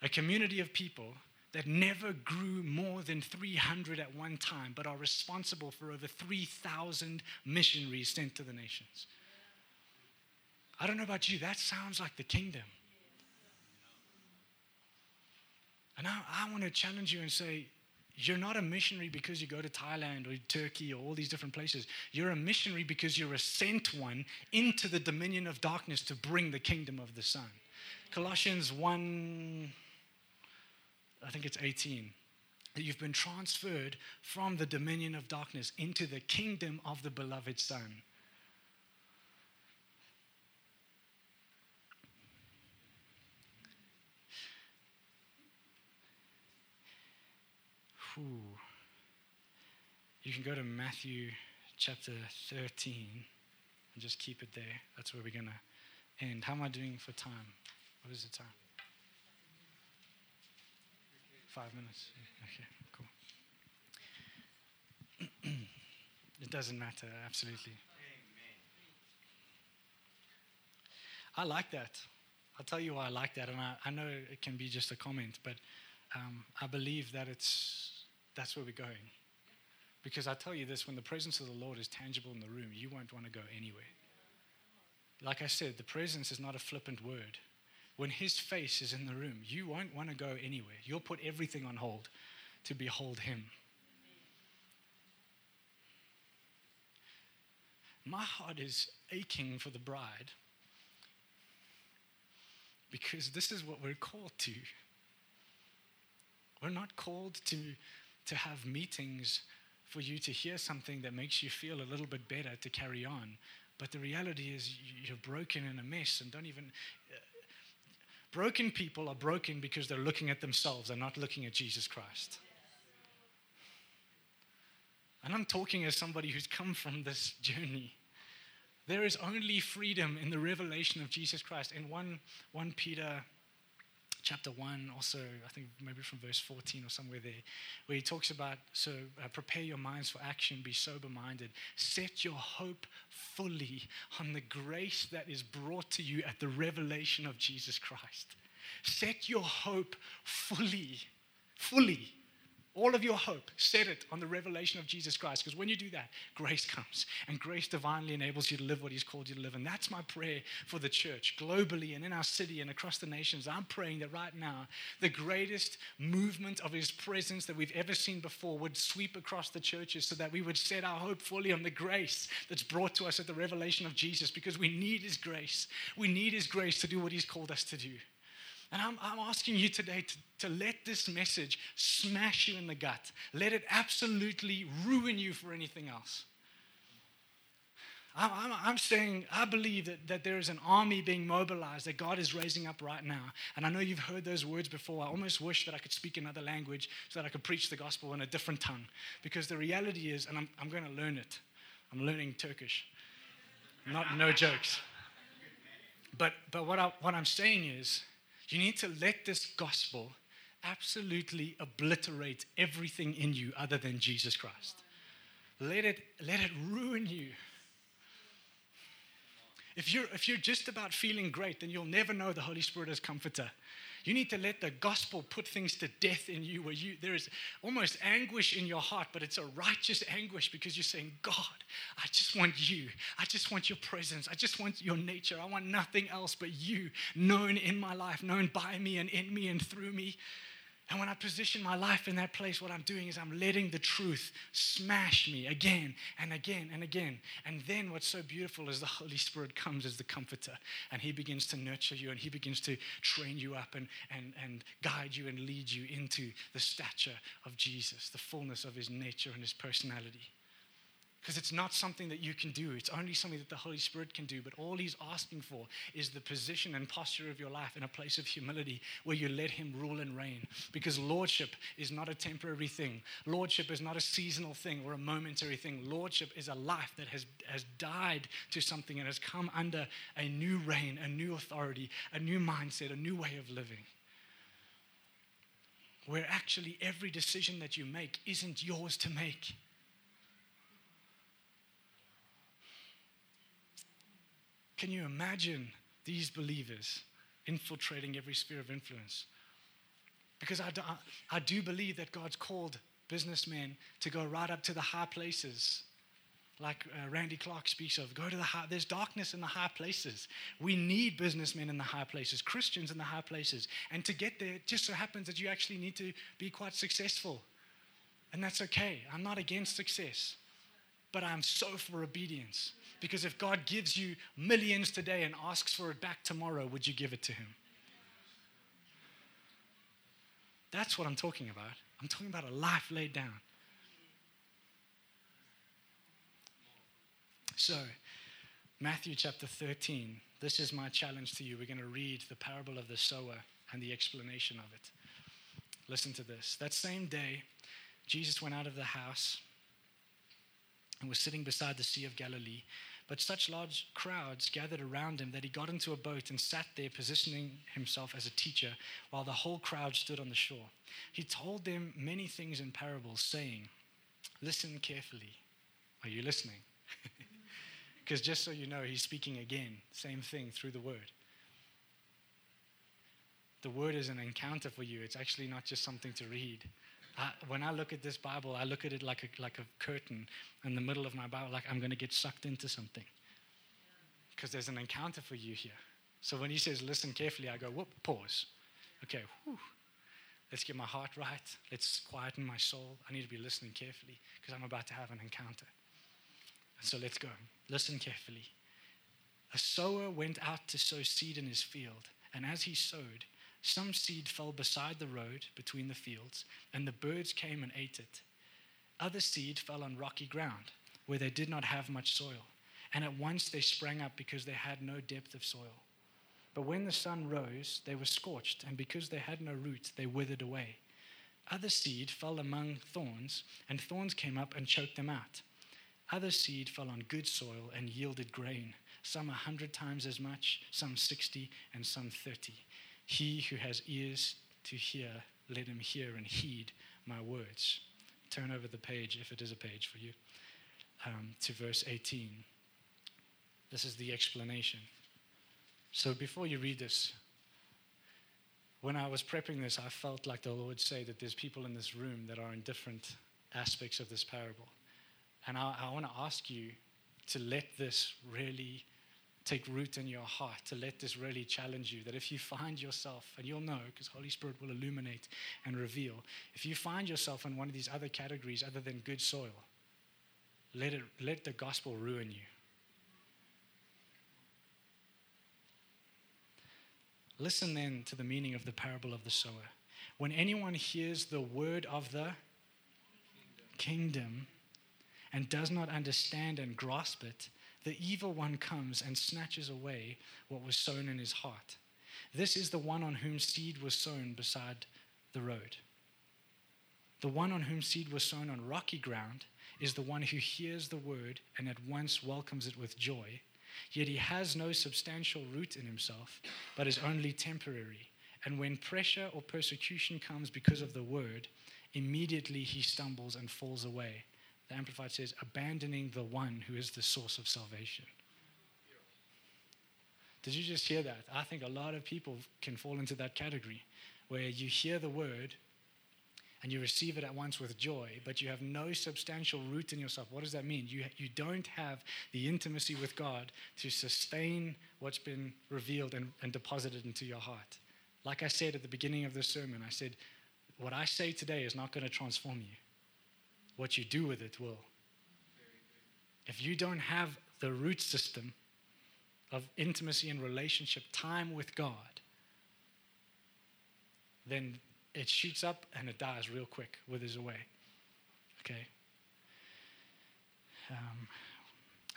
A: A community of people that never grew more than 300 at one time, but are responsible for over 3,000 missionaries sent to the nations. I don't know about you, that sounds like the kingdom. And I, I want to challenge you and say, you're not a missionary because you go to Thailand or Turkey or all these different places. You're a missionary because you're a sent one into the dominion of darkness to bring the kingdom of the Son. Colossians 1, I think it's 18. That you've been transferred from the dominion of darkness into the kingdom of the beloved Son. Whew. You can go to Matthew chapter 13 and just keep it there. That's where we're going to end. How am I doing for time? What is the time? Five minutes. Okay, cool. [clears throat] it doesn't matter, absolutely. I like that. I'll tell you why I like that. And I, I know it can be just a comment, but um, I believe that it's that's where we're going. Because I tell you this when the presence of the Lord is tangible in the room, you won't want to go anywhere. Like I said, the presence is not a flippant word. when his face is in the room, you won't want to go anywhere. You'll put everything on hold to behold him. My heart is aching for the bride because this is what we're called to. We're not called to, to have meetings for you to hear something that makes you feel a little bit better to carry on. But the reality is, you're broken and a mess and don't even. Uh, broken people are broken because they're looking at themselves and not looking at Jesus Christ. And I'm talking as somebody who's come from this journey. There is only freedom in the revelation of Jesus Christ. In 1, 1 Peter chapter 1, also, I think maybe from verse 14 or somewhere there, where he talks about so uh, prepare your minds for action, be sober minded, set your hope fully on the grace that is brought to you at the revelation of Jesus Christ. Set your hope fully, fully all of your hope, set it on the revelation of Jesus Christ. Because when you do that, grace comes. And grace divinely enables you to live what He's called you to live. And that's my prayer for the church globally and in our city and across the nations. I'm praying that right now, the greatest movement of His presence that we've ever seen before would sweep across the churches so that we would set our hope fully on the grace that's brought to us at the revelation of Jesus. Because we need His grace. We need His grace to do what He's called us to do. And I'm, I'm asking you today to, to let this message smash you in the gut. Let it absolutely ruin you for anything else. I'm, I'm, I'm, saying, I believe that, that there is an army being mobilized that God is raising up right now. And I know you've heard those words before. I almost wish that I could speak another language so that I could preach the gospel in a different tongue. Because the reality is, and I'm, I'm going to learn it, I'm learning Turkish. Not, no jokes. But, but what, I, what I'm saying is, you need to let this gospel absolutely obliterate everything in you other than Jesus Christ. Let it, let it ruin you. If you're, if you're just about feeling great, then you'll never know the Holy Spirit as comforter. You need to let the gospel put things to death in you where you there is almost anguish in your heart, but it's a righteous anguish because you're saying, God, I just want you. I just want your presence. I just want your nature. I want nothing else but you known in my life, known by me and in me and through me. And when I position my life in that place, what I'm doing is I'm letting the truth smash me again and again and again. And then what's so beautiful is the Holy Spirit comes as the comforter and he begins to nurture you and he begins to train you up and, and, and guide you and lead you into the stature of Jesus, the fullness of his nature and his personality. Because it's not something that you can do. It's only something that the Holy Spirit can do. But all He's asking for is the position and posture of your life in a place of humility where you let Him rule and reign. Because Lordship is not a temporary thing, Lordship is not a seasonal thing or a momentary thing. Lordship is a life that has, has died to something and has come under a new reign, a new authority, a new mindset, a new way of living. Where actually every decision that you make isn't yours to make Can you imagine these believers infiltrating every sphere of influence? Because I do, I do believe that God's called businessmen to go right up to the high places like uh, Randy Clark speaks of. Go to the high, there's darkness in the high places. We need businessmen in the high places, Christians in the high places. And to get there, it just so happens that you actually need to be quite successful. And that's okay. I'm not against success, but I'm so for obedience. Because if God gives you millions today and asks for it back tomorrow, would you give it to Him? That's what I'm talking about. I'm talking about a life laid down. So, Matthew chapter 13, this is my challenge to you. We're going to read the parable of the sower and the explanation of it. Listen to this. That same day, Jesus went out of the house and was sitting beside the Sea of Galilee. But such large crowds gathered around him that he got into a boat and sat there, positioning himself as a teacher, while the whole crowd stood on the shore. He told them many things in parables, saying, Listen carefully. Are you listening? [laughs] Because just so you know, he's speaking again, same thing through the word. The word is an encounter for you, it's actually not just something to read. I, when I look at this Bible, I look at it like a, like a curtain in the middle of my Bible, like I'm going to get sucked into something. Because there's an encounter for you here. So when he says listen carefully, I go, whoop, pause. Okay, whew. let's get my heart right. Let's quieten my soul. I need to be listening carefully because I'm about to have an encounter. And so let's go. Listen carefully. A sower went out to sow seed in his field, and as he sowed, some seed fell beside the road between the fields, and the birds came and ate it. Other seed fell on rocky ground, where they did not have much soil, and at once they sprang up because they had no depth of soil. But when the sun rose, they were scorched, and because they had no root, they withered away. Other seed fell among thorns, and thorns came up and choked them out. Other seed fell on good soil and yielded grain some a hundred times as much, some sixty, and some thirty. He who has ears to hear, let him hear and heed my words. Turn over the page, if it is a page for you, um, to verse 18. This is the explanation. So before you read this, when I was prepping this, I felt like the Lord say that there's people in this room that are in different aspects of this parable. And I, I want to ask you to let this really take root in your heart, to let this really challenge you. That if you find yourself, and you'll know because Holy Spirit will illuminate and reveal, if you find yourself in one of these other categories other than good soil, let, it, let the gospel ruin you. Listen then to the meaning of the parable of the sower. When anyone hears the word of the kingdom and does not understand and grasp it, the evil one comes and snatches away what was sown in his heart. This is the one on whom seed was sown beside the road. The one on whom seed was sown on rocky ground is the one who hears the word and at once welcomes it with joy. Yet he has no substantial root in himself, but is only temporary. And when pressure or persecution comes because of the word, immediately he stumbles and falls away. The Amplified says, abandoning the one who is the source of salvation. Did you just hear that? I think a lot of people can fall into that category where you hear the word and you receive it at once with joy, but you have no substantial root in yourself. What does that mean? You, you don't have the intimacy with God to sustain what's been revealed and, and deposited into your heart. Like I said at the beginning of this sermon, I said, what I say today is not going to transform you what you do with it will. If you don't have the root system of intimacy and relationship, time with God, then it shoots up and it dies real quick, withers away. Okay? Um,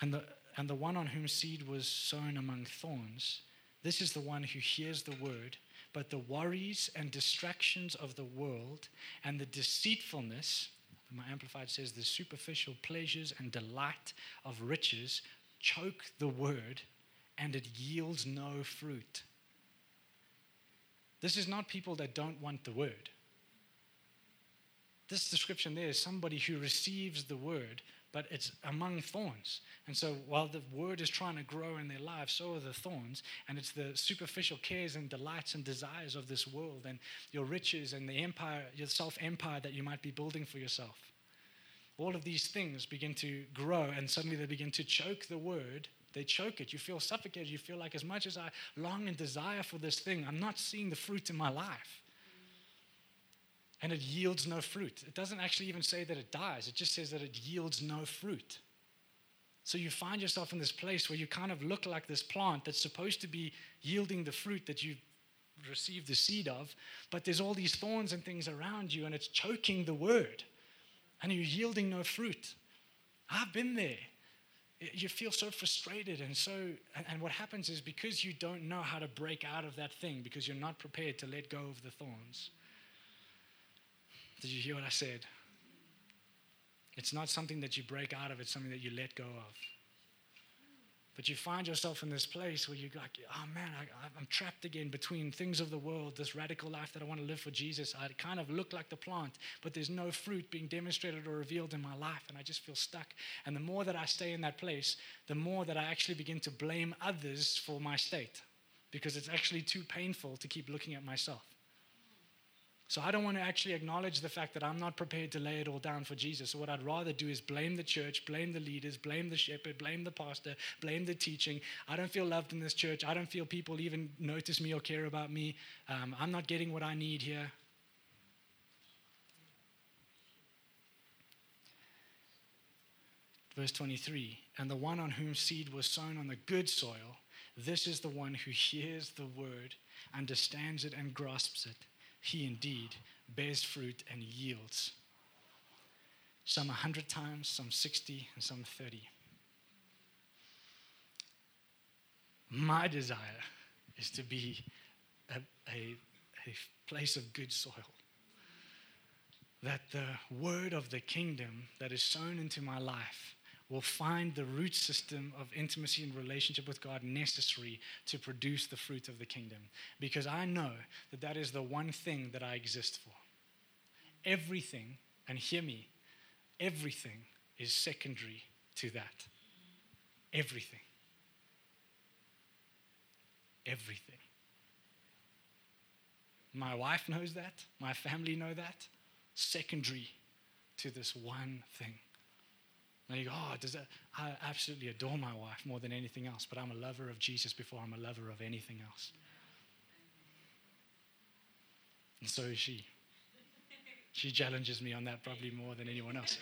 A: and, the, and the one on whom seed was sown among thorns, this is the one who hears the word, but the worries and distractions of the world and the deceitfulness my Amplified says the superficial pleasures and delight of riches choke the word and it yields no fruit. This is not people that don't want the word. This description there is somebody who receives the word but it's among thorns. And so while the word is trying to grow in their lives, so are the thorns. And it's the superficial cares and delights and desires of this world and your riches and the empire, your self empire that you might be building for yourself. All of these things begin to grow and suddenly they begin to choke the word. They choke it. You feel suffocated. You feel like, as much as I long and desire for this thing, I'm not seeing the fruit in my life and it yields no fruit. It doesn't actually even say that it dies, it just says that it yields no fruit. So you find yourself in this place where you kind of look like this plant that's supposed to be yielding the fruit that you received the seed of, but there's all these thorns and things around you and it's choking the word and you're yielding no fruit. I've been there. You feel so frustrated, and so, and what happens is because you don't know how to break out of that thing, because you're not prepared to let go of the thorns, did you hear what I said? It's not something that you break out of, it's something that you let go of. But you find yourself in this place where you're like, oh man, I, am trapped again between things of the world, this radical life that I want to live for Jesus. I kind of look like the plant, but there's no fruit being demonstrated or revealed in my life, and I just feel stuck. And the more that I stay in that place, the more that I actually begin to blame others for my state because it's actually too painful to keep looking at myself. So I don't want to actually acknowledge the fact that I'm not prepared to lay it all down for Jesus. So what I'd rather do is blame the church, blame the leaders, blame the shepherd, blame the pastor, blame the teaching. I don't feel loved in this church. I don't feel people even notice me or care about me. Um, I'm not getting what I need here. Verse 23 And the one on whom seed was sown on the good soil, this is the one who hears the word, understands it, and grasps it he indeed bears fruit and yields. Some a hundred times, some 60, and some 30. My desire is to be a, a, a place of good soil. That the word of the kingdom that is sown into my life will find the root system of intimacy and relationship with God necessary to produce the fruit of the kingdom. Because I know that that is the one thing that I exist for. Everything, and hear me, everything is secondary to that. Everything. Everything. My wife knows that. My family know that. Secondary to this one thing. And you go, oh, does that, I absolutely adore my wife more than anything else, but I'm a lover of Jesus before I'm a lover of anything else. And so is she. She challenges me on that probably more than anyone else.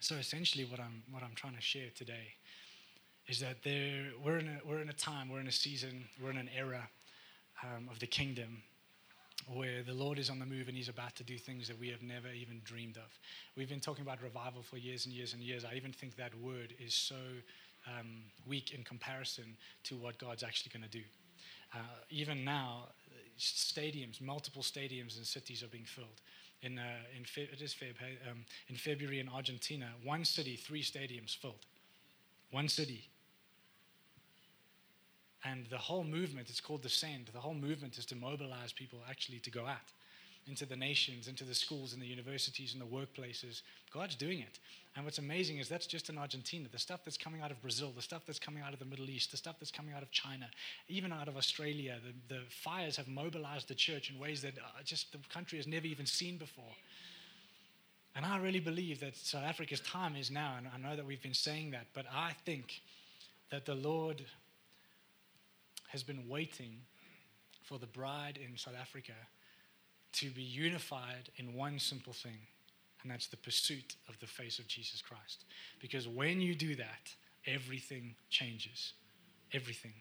A: So essentially, what I'm what I'm trying to share today is that there we're in a we're in a time, we're in a season, we're in an era um, of the kingdom where the Lord is on the move and He's about to do things that we have never even dreamed of. We've been talking about revival for years and years and years. I even think that word is so um, weak in comparison to what God's actually going to do. Uh, even now, stadiums, multiple stadiums and cities are being filled in, uh, in Fe- it is Feb, um, in February in Argentina, one city, three stadiums filled. One city. And the whole movement, it's called the Send. The whole movement is to mobilize people actually to go out into the nations, into the schools and the universities and the workplaces. God's doing it. And what's amazing is that's just in Argentina. The stuff that's coming out of Brazil, the stuff that's coming out of the Middle East, the stuff that's coming out of China, even out of Australia, the, the fires have mobilized the church in ways that uh, just the country has never even seen before. And I really believe that South Africa's time is now, and I know that we've been saying that, but I think that the Lord has been waiting for the bride in South Africa to be unified in one simple thing, and that's the pursuit of the face of Jesus Christ. Because when you do that, everything changes. Everything.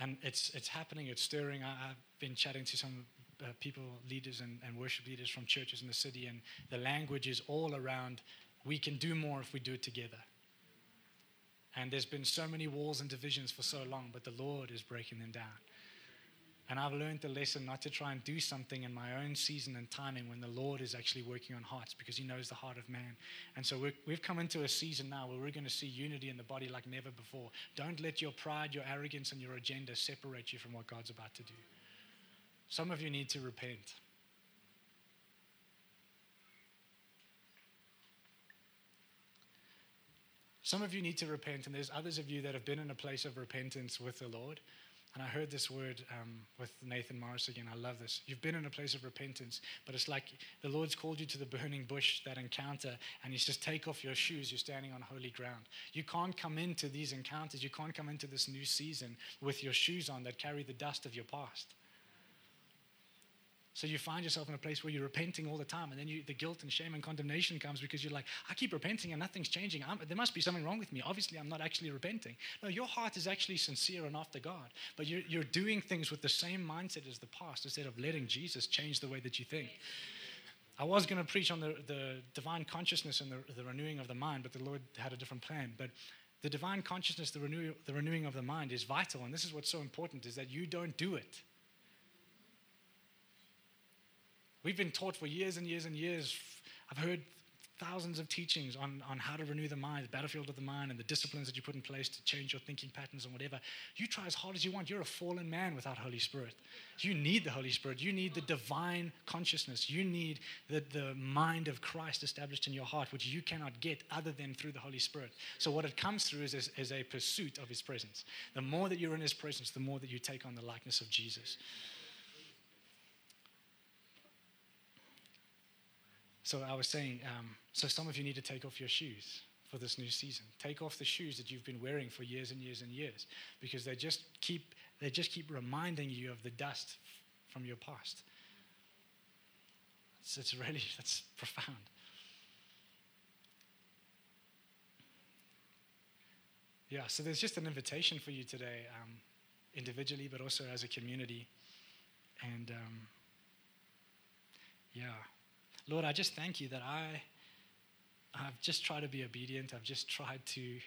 A: And it's, it's happening, it's stirring. I, have been chatting to some uh, people, leaders, and, and worship leaders from churches in the city, and the language is all around we can do more if we do it together. And there's been so many walls and divisions for so long, but the Lord is breaking them down. And I've learned the lesson not to try and do something in my own season and timing when the Lord is actually working on hearts because He knows the heart of man. And so we have come into a season now where we're going to see unity in the body like never before. Don't let your pride, your arrogance, and your agenda separate you from what God's about to do. Some of you need to repent. Some of you need to repent, and there's others of you that have been in a place of repentance with the Lord. And I heard this word um, with Nathan Morris again. I love this. You've been in a place of repentance, but it's like the Lord's called you to the burning bush, that encounter, and He says, Take off your shoes. You're standing on holy ground. You can't come into these encounters, you can't come into this new season with your shoes on that carry the dust of your past. So you find yourself in a place where you're repenting all the time, and then you, the guilt and shame and condemnation comes because you're like, I keep repenting and nothing's changing. I'm, there must be something wrong with me. Obviously, I'm not actually repenting. No, your heart is actually sincere and after God, but you're, you're doing things with the same mindset as the past instead of letting Jesus change the way that you think. I was going to preach on the, the divine consciousness and the, the renewing of the mind, but the Lord had a different plan. But the divine consciousness, the, renew, the renewing of the mind is vital, and this is what's so important: is that you don't do it. We've been taught for years and years and years. I've heard thousands of teachings on, on how to renew the mind, the battlefield of the mind, and the disciplines that you put in place to change your thinking patterns and whatever. You try as hard as you want. You're a fallen man without Holy Spirit. You need the Holy Spirit. You need the divine consciousness. You need the, the mind of Christ established in your heart, which you cannot get other than through the Holy Spirit. So, what it comes through is, is, is a pursuit of His presence. The more that you're in His presence, the more that you take on the likeness of Jesus. So I was saying, um, so some of you need to take off your shoes for this new season. Take off the shoes that you've been wearing for years and years and years, because they just keep they just keep reminding you of the dust from your past. It's, it's really [laughs] that's profound. Yeah, so there's just an invitation for you today, um, individually, but also as a community. And um, yeah. Lord, I just thank you that I, I've just tried to be obedient. I've just tried to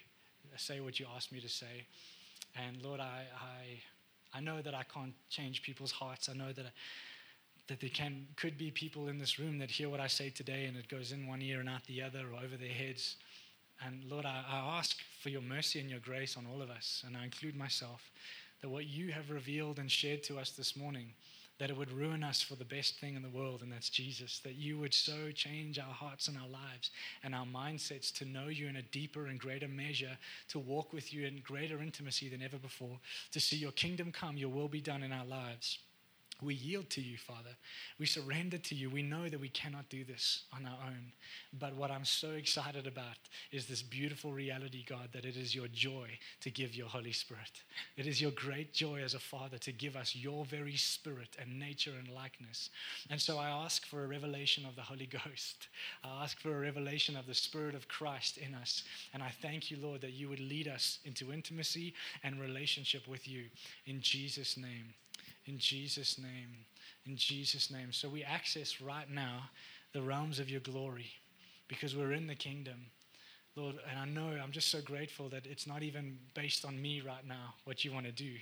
A: say what you asked me to say. And Lord, I, I, I know that I can't change people's hearts. I know that, that there can, could be people in this room that hear what I say today and it goes in one ear and out the other or over their heads. And Lord, I, I ask for your mercy and your grace on all of us, and I include myself, that what you have revealed and shared to us this morning that it would ruin us for the best thing in the world, and that's Jesus. That you would so change our hearts and our lives and our mindsets to know you in a deeper and greater measure, to walk with you in greater intimacy than ever before, to see your kingdom come, your will be done in our lives. We yield to you, Father. We surrender to you. We know that we cannot do this on our own. But what I'm so excited about is this beautiful reality, God, that it is your joy to give your Holy Spirit. It is your great joy as a Father to give us your very spirit and nature and likeness. And so I ask for a revelation of the Holy Ghost. I ask for a revelation of the Spirit of Christ in us. And I thank you, Lord, that you would lead us into intimacy and relationship with you. In Jesus' name. In Jesus' name. In Jesus' name. So we access right now the realms of your glory because we're in the kingdom. Lord, and I know I'm just so grateful that it's not even based on me right now, what you want to do,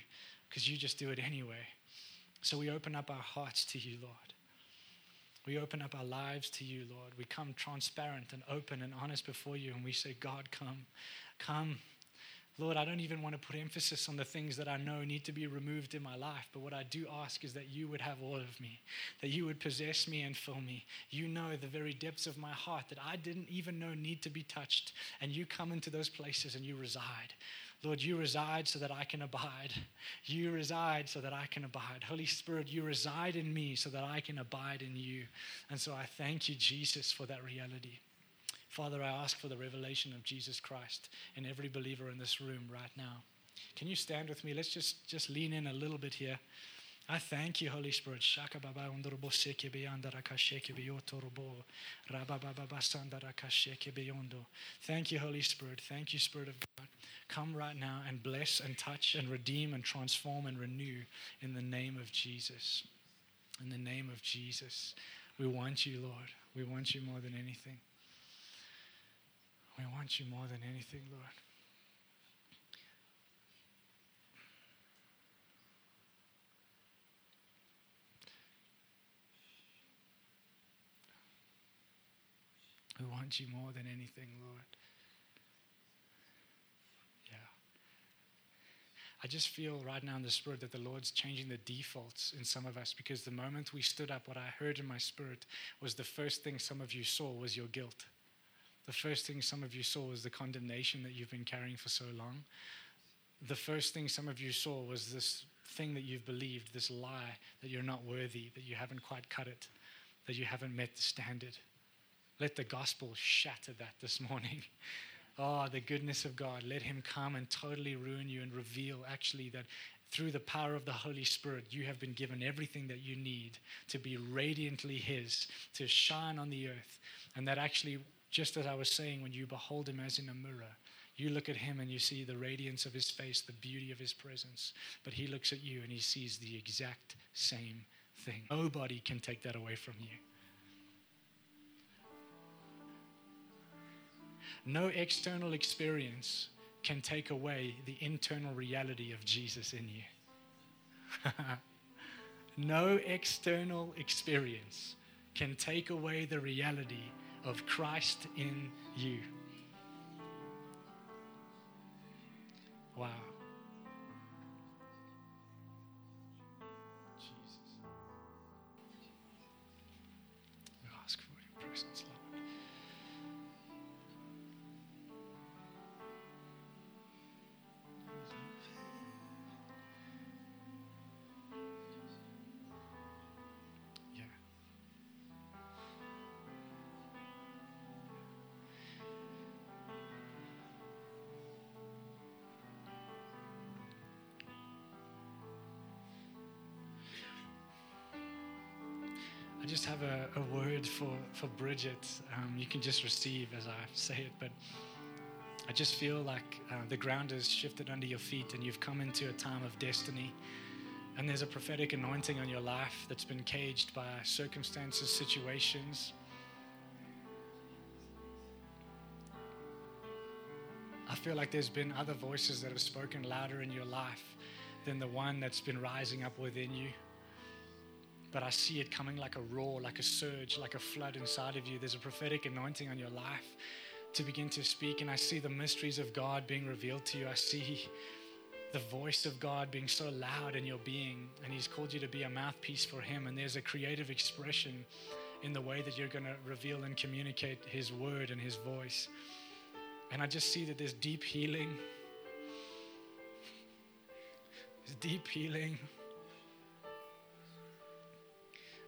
A: because you just do it anyway. So we open up our hearts to you, Lord. We open up our lives to you, Lord. We come transparent and open and honest before you, and we say, God, come, come. Lord, I don't even want to put emphasis on the things that I know need to be removed in my life, but what I do ask is that you would have all of me, that you would possess me and fill me. You know the very depths of my heart that I didn't even know need to be touched, and you come into those places and you reside. Lord, you reside so that I can abide. You reside so that I can abide. Holy Spirit, you reside in me so that I can abide in you. And so I thank you, Jesus, for that reality. Father, I ask for the revelation of Jesus Christ in every believer in this room right now. Can you stand with me? Let's just, just lean in a little bit here. I thank you, Holy Spirit. Thank you, Holy Spirit. Thank you, Spirit of God. Come right now and bless and touch and redeem and transform and renew in the name of Jesus. In the name of Jesus. We want you, Lord. We want you more than anything. We want you more than anything, Lord. We want you more than anything, Lord. Yeah. I just feel right now in the spirit that the Lord's changing the defaults in some of us because the moment we stood up, what I heard in my spirit was the first thing some of you saw was your guilt the first thing some of you saw was the condemnation that you've been carrying for so long. The first thing some of you saw was this thing that you've believed, this lie that you're not worthy, that you haven't quite cut it, that you haven't met the standard. Let the gospel shatter that this morning. Oh, [laughs] the goodness of God. Let Him come and totally ruin you and reveal actually that through the power of the Holy Spirit, you have been given everything that you need to be radiantly His, to shine on the earth. And that actually just as I was saying, when you behold him as in a mirror, you look at him and you see the radiance of his face, the beauty of his presence. But he looks at you and he sees the exact same thing. Nobody can take that away from you. No external experience can take away the internal reality of Jesus in you. [laughs] no external experience can take away the reality of Christ in you. Wow. I just have a, a word for, for Bridget. Um, you can just receive as I say it, but I just feel like uh, the ground has shifted under your feet and you've come into a time of destiny. And there's a prophetic anointing on your life that's been caged by circumstances, situations. I feel like there's been other voices that have spoken louder in your life than the one that's been rising up within you but I see it coming like a roar, like a surge, like a flood inside of you. There's a prophetic anointing on your life to begin to speak, and I see the mysteries of God being revealed to you. I see the voice of God being so loud in your being, and He's called you to be a mouthpiece for Him. And there's a creative expression in the way that you're going to reveal and communicate His word and His voice. And I just see that there's deep healing. There's deep healing.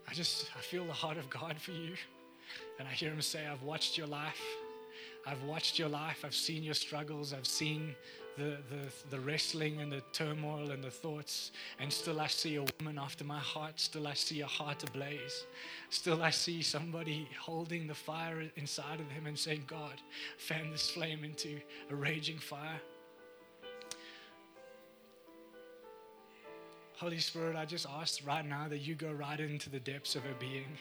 A: I just I feel the heart of God for you. And I hear him say, I've watched your life. I've watched your life. I've seen your struggles. I've seen the, the, the wrestling and the turmoil and the thoughts. And still I see a woman after my heart. Still I see a heart ablaze. Still I see somebody holding the fire inside of him and saying, God, fan this flame into a raging fire. Holy Spirit, I just ask right now that you go right into the depths of her being,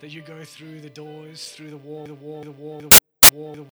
A: that you go through the doors, through the wall, the wall, the wall, the wall, the wall.